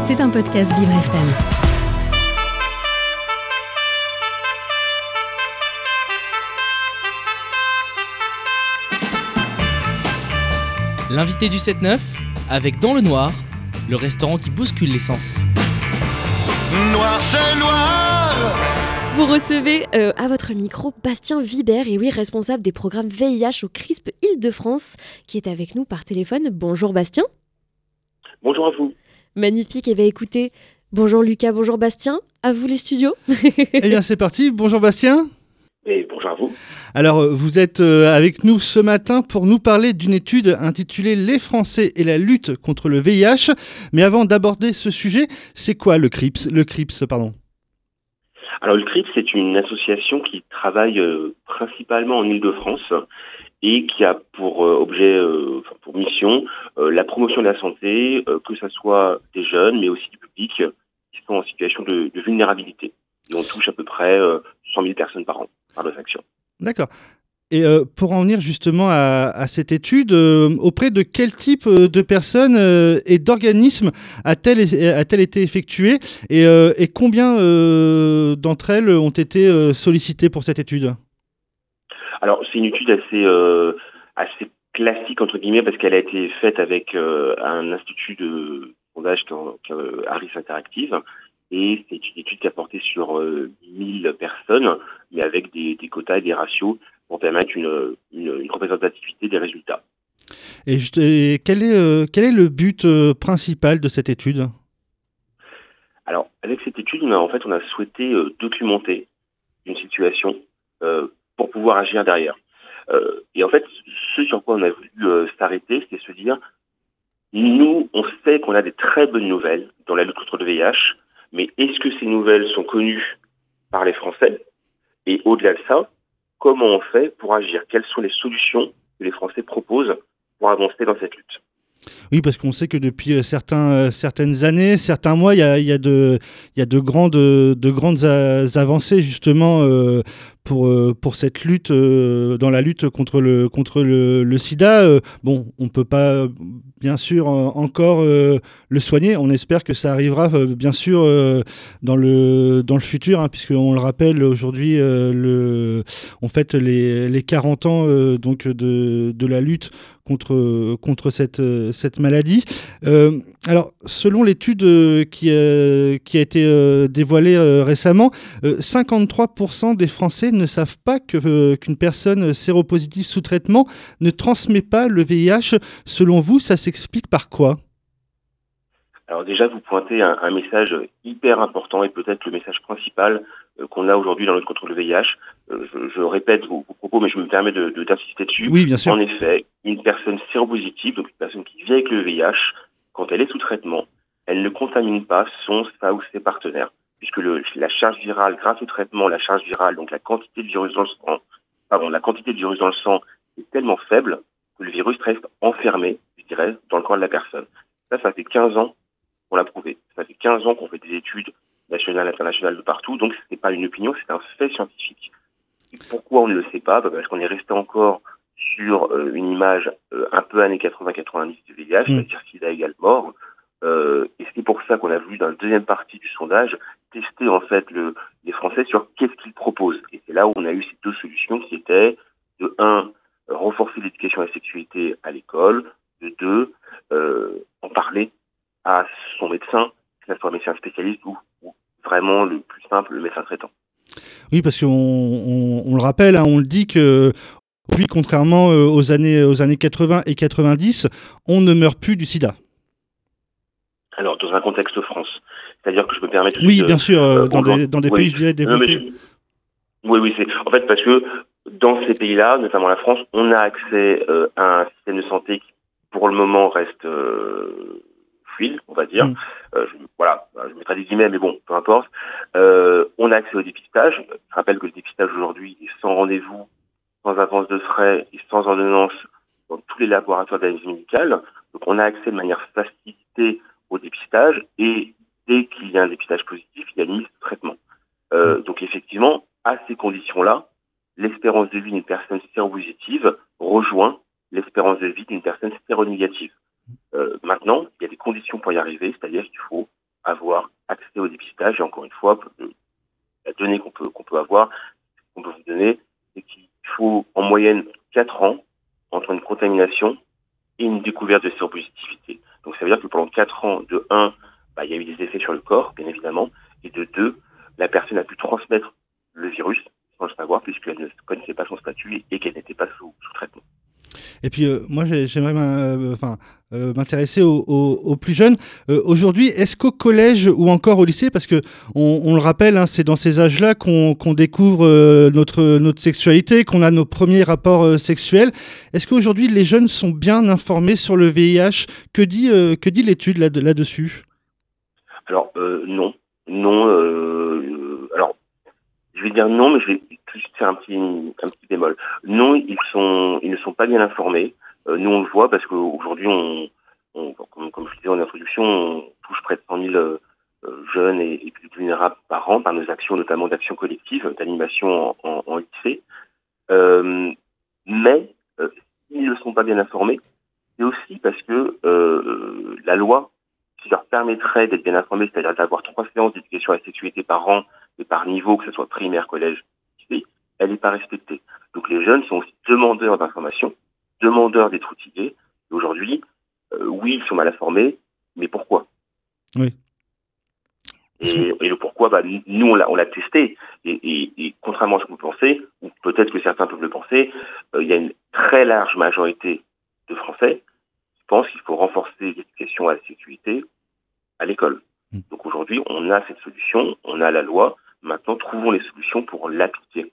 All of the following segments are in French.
C'est un podcast Vivre FM. L'invité du 7-9, avec Dans le Noir, le restaurant qui bouscule l'essence. Noir, c'est noir Vous recevez euh, à votre micro Bastien Vibert, et oui, responsable des programmes VIH au CRISP Île-de-France, qui est avec nous par téléphone. Bonjour Bastien. Bonjour à vous. Magnifique, et bien écoutez, bonjour Lucas, bonjour Bastien, à vous les studios. Eh bien c'est parti, bonjour Bastien. Et bonjour à vous. Alors euh, vous êtes euh, avec nous ce matin pour nous parler d'une étude intitulée Les Français et la lutte contre le VIH. Mais avant d'aborder ce sujet, c'est quoi le CRIPS? Le CRIPS, pardon. Alors le CRIPS, c'est une association qui travaille euh, principalement en Ile-de-France et qui a pour euh, objet, euh, pour mission, la promotion de la santé, que ce soit des jeunes, mais aussi du public qui sont en situation de, de vulnérabilité. Et on touche à peu près euh, 100 000 personnes par an par nos actions. D'accord. Et euh, pour en venir justement à, cette étude, euh, auprès de quel type euh, de personnes et d'organismes a-t-elle a-t-elle été effectuée et, combien d'entre elles ont été sollicitées pour cette étude? Alors c'est une étude assez assez classique entre guillemets parce qu'elle a été faite avec un institut de sondage qui Harris Interactive. Et c'est une étude qui a porté sur euh, 1000 personnes mais avec des quotas et des ratios pour permettre une, une, une représentativité des résultats. Et, quel, est, euh, quel est le but euh, principal de cette étude? Alors avec cette étude, on a, en fait on a souhaité euh, documenter une situation pour pouvoir agir derrière. Et en fait, ce sur quoi on a voulu s'arrêter, c'est se dire, nous, on sait qu'on a des très bonnes nouvelles dans la lutte contre le VIH, mais est-ce que ces nouvelles sont connues par les Français? Et au-delà de ça, comment on fait pour agir? Quelles sont les solutions que les Français proposent pour avancer dans cette lutte? Oui, parce qu'on sait que depuis euh, euh, certaines années, certains mois, il y a, de, grandes, avancées justement euh, pour, cette lutte, dans la lutte contre le, sida. Bon, on ne peut pas bien sûr encore le soigner. On espère que ça arrivera bien sûr dans, le, futur, hein, puisqu'on le rappelle aujourd'hui, le, on fête les, les 40 ans donc de la lutte contre, cette, euh, maladie. Euh, alors, selon l'étude euh, qui, a- été dévoilée récemment, euh, 53% des Français ne savent pas qu'une personne séropositive sous traitement ne transmet pas le VIH. Selon vous, ça s'explique par quoi? Alors déjà, vous pointez un, message hyper important et peut-être le message principal qu'on a aujourd'hui dans notre contre le VIH. Euh, je, je répète vos, vos propos, mais je me permets de, de- d'insister dessus. Oui, bien sûr. En effet, une personne séropositive, donc une personne qui vit avec le VIH, quand elle est sous traitement, elle ne contamine pas son, sa ou ses partenaires, puisque le, la charge virale, grâce au traitement, la charge virale, donc la quantité de virus dans le sang, pardon, la quantité de virus dans le sang est tellement faible que le virus reste enfermé, je dirais, dans le corps de la personne. Ça, ça fait 15 ans qu'on l'a prouvé. Ça fait 15 ans qu'on fait des études nationales, internationales de partout, donc ce n'est pas une opinion, c'est un fait scientifique. Pourquoi on ne le sait pas? Bah, Parce qu'on est resté encore sur euh, une image euh, un peu années 80-90 du VIH, c'est-à-dire sida égale mort. Euh, et c'est pour ça qu'on a voulu, dans la deuxième partie du sondage, tester en fait le, les Français sur qu'est-ce qu'ils proposent. Et c'est là où on a eu ces deux solutions qui étaient, de un, renforcer l'éducation à la sexualité à l'école, de deux, euh, en parler à son médecin, que ce soit un médecin spécialiste ou, ou vraiment le plus simple, le médecin traitant. Oui, parce qu'on on, on le rappelle, hein, on le dit que puis contrairement euh, aux années, aux années 80 et 90, on ne meurt plus du sida. Alors, dans un contexte France, c'est-à-dire que je me permets Oui, bien sûr, euh, dans, des, dans des oui. pays, je dirais, Non, développés. je- Oui, oui, c'est en fait parce que dans ces pays-là, notamment la France, on a accès euh, à un système de santé qui, pour le moment, reste euh, fluide, on va dire. Mm. Je, mettrai des guillemets, mais bon, peu importe. Euh, on a accès au dépistage. Je rappelle que le dépistage aujourd'hui est sans rendez-vous, sans avance de frais et sans ordonnance dans tous les laboratoires d'analyse médicale. Donc, on a accès de manière facilitée au dépistage et dès qu'il y a un dépistage positif, il y a une mise de traitement. Euh, donc effectivement, à ces conditions-là, l'espérance de vie d'une personne séropositive rejoint l'espérance de vie d'une personne séronégative. Euh, maintenant, il y a des conditions pour y arriver, c'est-à-dire qu'il faut avoir accès au dépistage. Et encore une fois, la donnée qu'on peut, qu'on peut avoir, qu'on peut vous donner, c'est qu'il faut en moyenne 4 ans entre une contamination et une découverte de séropositivité. Donc ça veut dire que pendant 4 ans, de 1, bah, il y a eu des effets sur le corps, bien évidemment, et de 2, la personne a pu transmettre le virus sans le savoir puisqu'elle ne connaissait pas son statut et qu'elle n'était pas sous, sous traitement. Et puis euh, moi j'aimerais euh, euh, m'intéresser aux, plus jeunes. Aujourd'hui, est-ce qu'au collège ou encore au lycée, parce que on, le rappelle, hein, c'est dans ces âges-là qu'on découvre notre, sexualité, qu'on a nos premiers rapports sexuels. Est-ce qu'aujourd'hui les jeunes sont bien informés sur le VIH Que dit, que dit l'étude là-dessus? Alors non, non. alors je vais dire non, mais je vais faire un petit, un petit bémol. Non, ils sont, ils ne sont pas bien informés. Euh, nous, on le voit parce qu'aujourd'hui, on, comme, je disais en introduction, on touche près de 100 000 euh, jeunes et, plus vulnérables par an par nos actions, notamment d'actions collectives, d'animation en, en, lycée. Euh, mais euh, s'ils ne sont pas bien informés, c'est aussi parce que la loi qui leur permettrait d'être bien informés, c'est-à-dire d'avoir trois séances d'éducation à la sexualité par an et par niveau, que ce soit primaire, collège, elle n'est pas respectée. Donc les jeunes sont aussi demandeurs d'informations, demandeurs d'être outillés. Aujourd'hui, euh, oui, ils sont mal informés, mais pourquoi? Oui. Et, et, le pourquoi, bah, nous, on l'a, testé. Et, et, et, contrairement à ce que vous pensez, ou peut-être que certains peuvent le penser, euh, il y a une très large majorité de Français qui pensent qu'il faut renforcer l'éducation à la sécurité à l'école. Mmh. Donc aujourd'hui, on a cette solution, on a la loi. Maintenant, trouvons les solutions pour l'appliquer.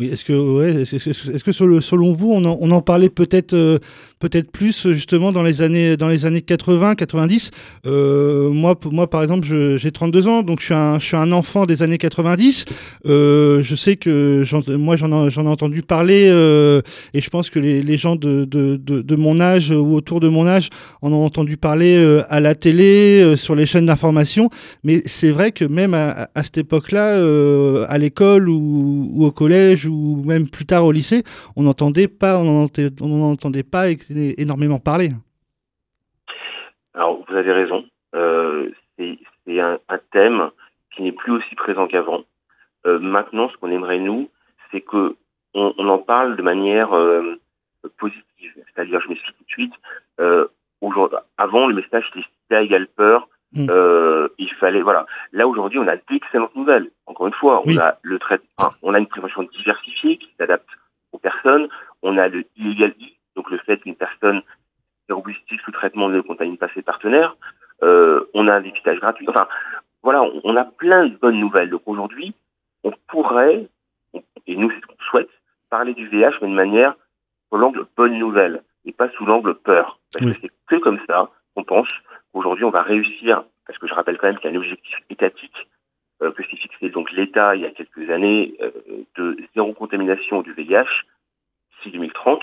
Oui, est-ce que, ouais, est-ce, est-ce, est-ce que selon vous, on en, on en parlait peut-être, euh, peut-être plus justement dans les années, dans les années 80, 90 euh, moi, moi, par exemple, j'ai 32 ans, donc je suis un, je suis un enfant des années 90. Euh, je sais que moi, j'en, ai entendu parler euh, et je pense que les, gens de, de, de, mon âge ou autour de mon âge en ont entendu parler euh, à la télé, euh, sur les chaînes d'information. Mais c'est vrai que même à, cette époque-là, à l'école ou, au collège, ou même plus tard au lycée, on n'entendait pas, on n'en entendait énormément parler. Alors vous avez raison, euh, c'est un, un, thème qui n'est plus aussi présent qu'avant. Euh, maintenant, ce qu'on aimerait nous, c'est que on, on, en parle de manière euh, positive. C'est-à-dire, je m'explique tout de suite. Avant, le message c'était sida égale peur. Mmh. Il fallait voilà. Là aujourd'hui, on a d'excellentes nouvelles. Encore une fois, on oui. a le traitement, on a une prévention diversifiée qui s'adapte aux personnes. On a le illégali, donc le fait qu'une personne séropositive sous traitement ne contamine pas ses partenaires. Euh, on a un dépistage gratuit. Enfin, voilà, on, on, a plein de bonnes nouvelles. Donc aujourd'hui, on pourrait, et nous c'est ce qu'on souhaite, parler du VIH mais de manière sous l'angle bonne nouvelle et pas sous l'angle peur. Parce oui. que c'est que comme ça qu'on pense Aujourd'hui, on va réussir, parce que je rappelle quand même qu'il y a un objectif étatique euh, que s'est fixé donc l'État il y a quelques années euh, de zéro contamination du VIH d'ici 2030.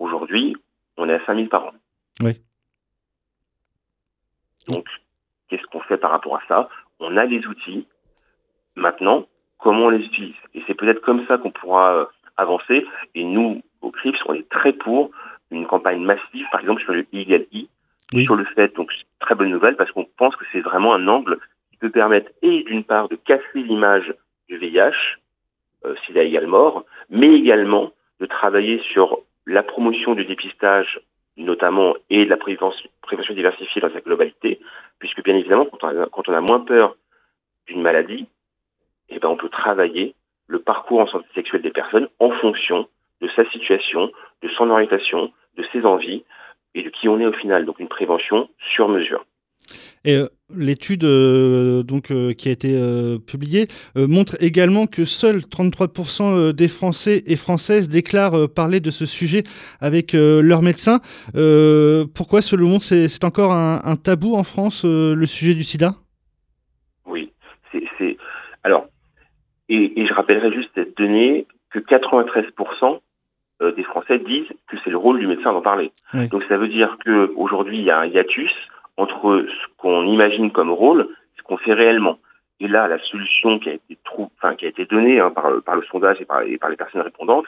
Aujourd'hui, on est à 5000 par an. Oui. Donc, qu'est-ce qu'on fait par rapport à ça? On a les outils. Maintenant, comment on les utilise? Et c'est peut-être comme ça qu'on pourra euh, avancer. Et nous, au CRIPS, on est très pour une campagne massive, par exemple sur le ILI, oui. sur le fait, donc très bonne nouvelle, parce qu'on pense que c'est vraiment un angle qui peut permettre, et d'une part, de casser l'image du VIH, euh, sida égale mort, mais également de travailler sur la promotion du dépistage, notamment, et de la prévention, diversifiée dans sa globalité, puisque bien évidemment, quand on a, moins peur d'une maladie, eh ben, on peut travailler le parcours en santé sexuelle des personnes en fonction de sa situation, de son orientation, de ses envies, et de qui on est au final. Donc une prévention sur mesure. Euh, l'étude euh, donc euh, qui a été euh, publiée montre également que seuls 33% des Français et Françaises déclarent parler de ce sujet avec leur médecin. pourquoi, selon vous, c'est encore un, un, tabou en France le sujet du SIDA? Oui, c'est alors et, et, je rappellerai juste cette donnée que 93% des Français disent que c'est le rôle du médecin d'en parler. Oui. Donc ça veut dire que aujourd'hui il y a un hiatus entre ce qu'on imagine comme rôle, ce qu'on fait réellement. Et là, la solution qui a été, trou... enfin, qui a été donnée hein, par, par, le sondage et par, et par, les personnes répondantes,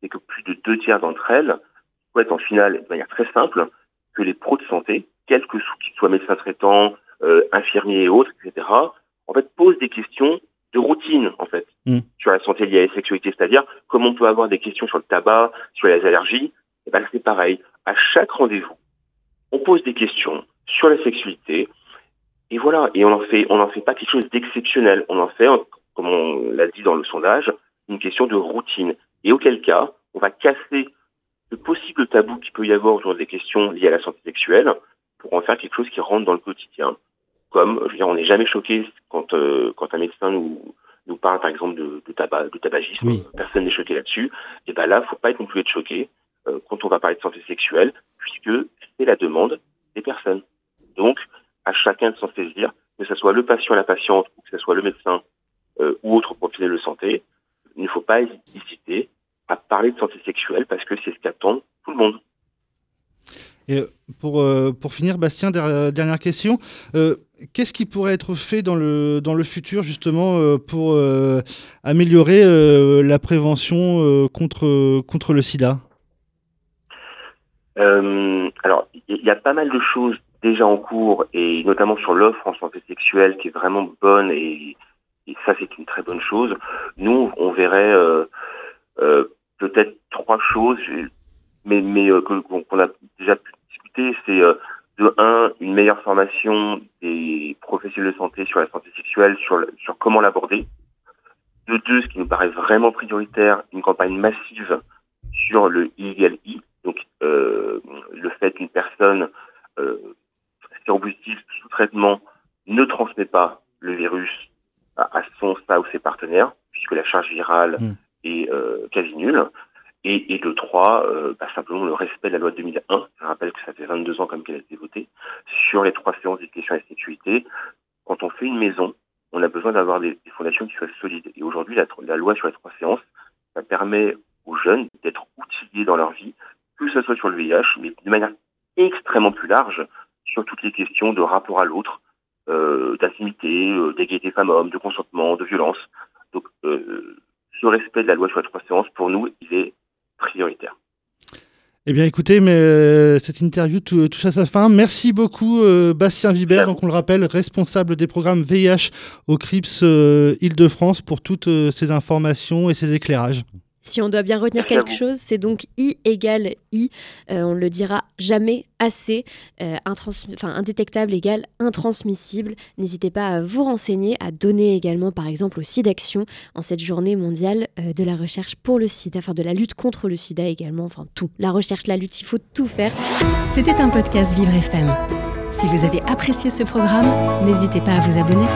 c'est que plus de deux tiers d'entre elles souhaitent en finale, de manière très simple, que les pros de santé, quels que soient médecins traitants, euh, infirmiers et autres, etc., en fait, posent des questions de routine, en fait, Mm. sur la santé liée à la sexualité. C'est-à-dire, comme on peut avoir des questions sur le tabac, sur les allergies, et ben, c'est pareil. À chaque rendez-vous, on pose des questions sur la sexualité, et voilà. Et on en fait, on n'en fait pas quelque chose d'exceptionnel. On en fait, comme on l'a dit dans le sondage, une question de routine. Et auquel cas, on va casser le possible tabou qu'il peut y avoir autour des questions liées à la santé sexuelle pour en faire quelque chose qui rentre dans le quotidien. Comme, je veux dire, on n'est jamais choqué quand, euh, quand un médecin nous, nous parle, par exemple, de, de tabac, de tabagisme. Oui. Personne n'est choqué là-dessus. Et ben là, faut pas être non plus être choqué euh, quand on va parler de santé sexuelle, puisque c'est la demande des personnes. Donc, à chacun de s'en saisir, que ce soit le patient, la patiente, ou que ce soit le médecin euh, ou autre professionnel de santé, il ne faut pas hésiter à parler de santé sexuelle parce que c'est ce qu'attend tout le monde. Et euh, pour, euh, pour finir, Bastien, der- dernière question. Euh, Qu'est-ce qui pourrait être fait dans le, dans le futur, justement, euh, pour améliorer la prévention contre, contre le sida? Alors, il y, y a pas mal de choses déjà en cours, et notamment sur l'offre en santé sexuelle qui est vraiment bonne, et, ça c'est une très bonne chose. Nous, on verrait euh, euh, peut-être trois choses, mais, mais euh, qu'on a déjà pu discuter, c'est de un, une meilleure formation des professionnels de santé sur la santé sexuelle, sur, comment l'aborder. De deux, ce qui nous paraît vraiment prioritaire, une campagne massive sur le illegal I, donc le fait qu'une personne séropositive sous traitement ne transmet pas le virus à, à son, sa ou ses partenaires, puisque la charge virale Mm. est euh, quasi nulle. Et, et de trois, euh, bah, simplement le respect de la loi de 2001. Je rappelle que ça fait 22 ans comme qu'elle a été votée sur les trois séances d'éducation à la sécurité. Quand on fait une maison, on a besoin d'avoir des, des fondations qui soient solides. Et aujourd'hui, la, la loi sur les trois séances, ça permet aux jeunes d'être outillés dans leur vie, que ce soit sur le VIH, mais de manière extrêmement plus large sur toutes les questions de rapport à l'autre, euh, d'intimité, euh, d'égalité femmes-hommes, de consentement, de violence. Donc, euh, ce respect de la loi sur trois séances, pour nous, il est prioritaire. Eh bien, écoutez, mais euh, cette interview tou- touche à sa fin. Merci beaucoup, Bastien Vibert, donc on le rappelle, responsable des programmes VIH au CRIPS Île-de-France, pour toutes ces informations et ces éclairages. Si on doit bien retenir quelque chose, c'est donc I égale I. Euh, on ne le dira jamais assez. Euh, indétectable égale intransmissible. N'hésitez pas à vous renseigner, à donner également, par exemple, au SIDAction en cette journée mondiale euh, de la recherche pour le sida, enfin de la lutte contre le sida également. Enfin, tout. La recherche, la lutte, il faut tout faire. C'était un podcast Vivre FM. Si vous avez apprécié ce programme, n'hésitez pas à vous abonner.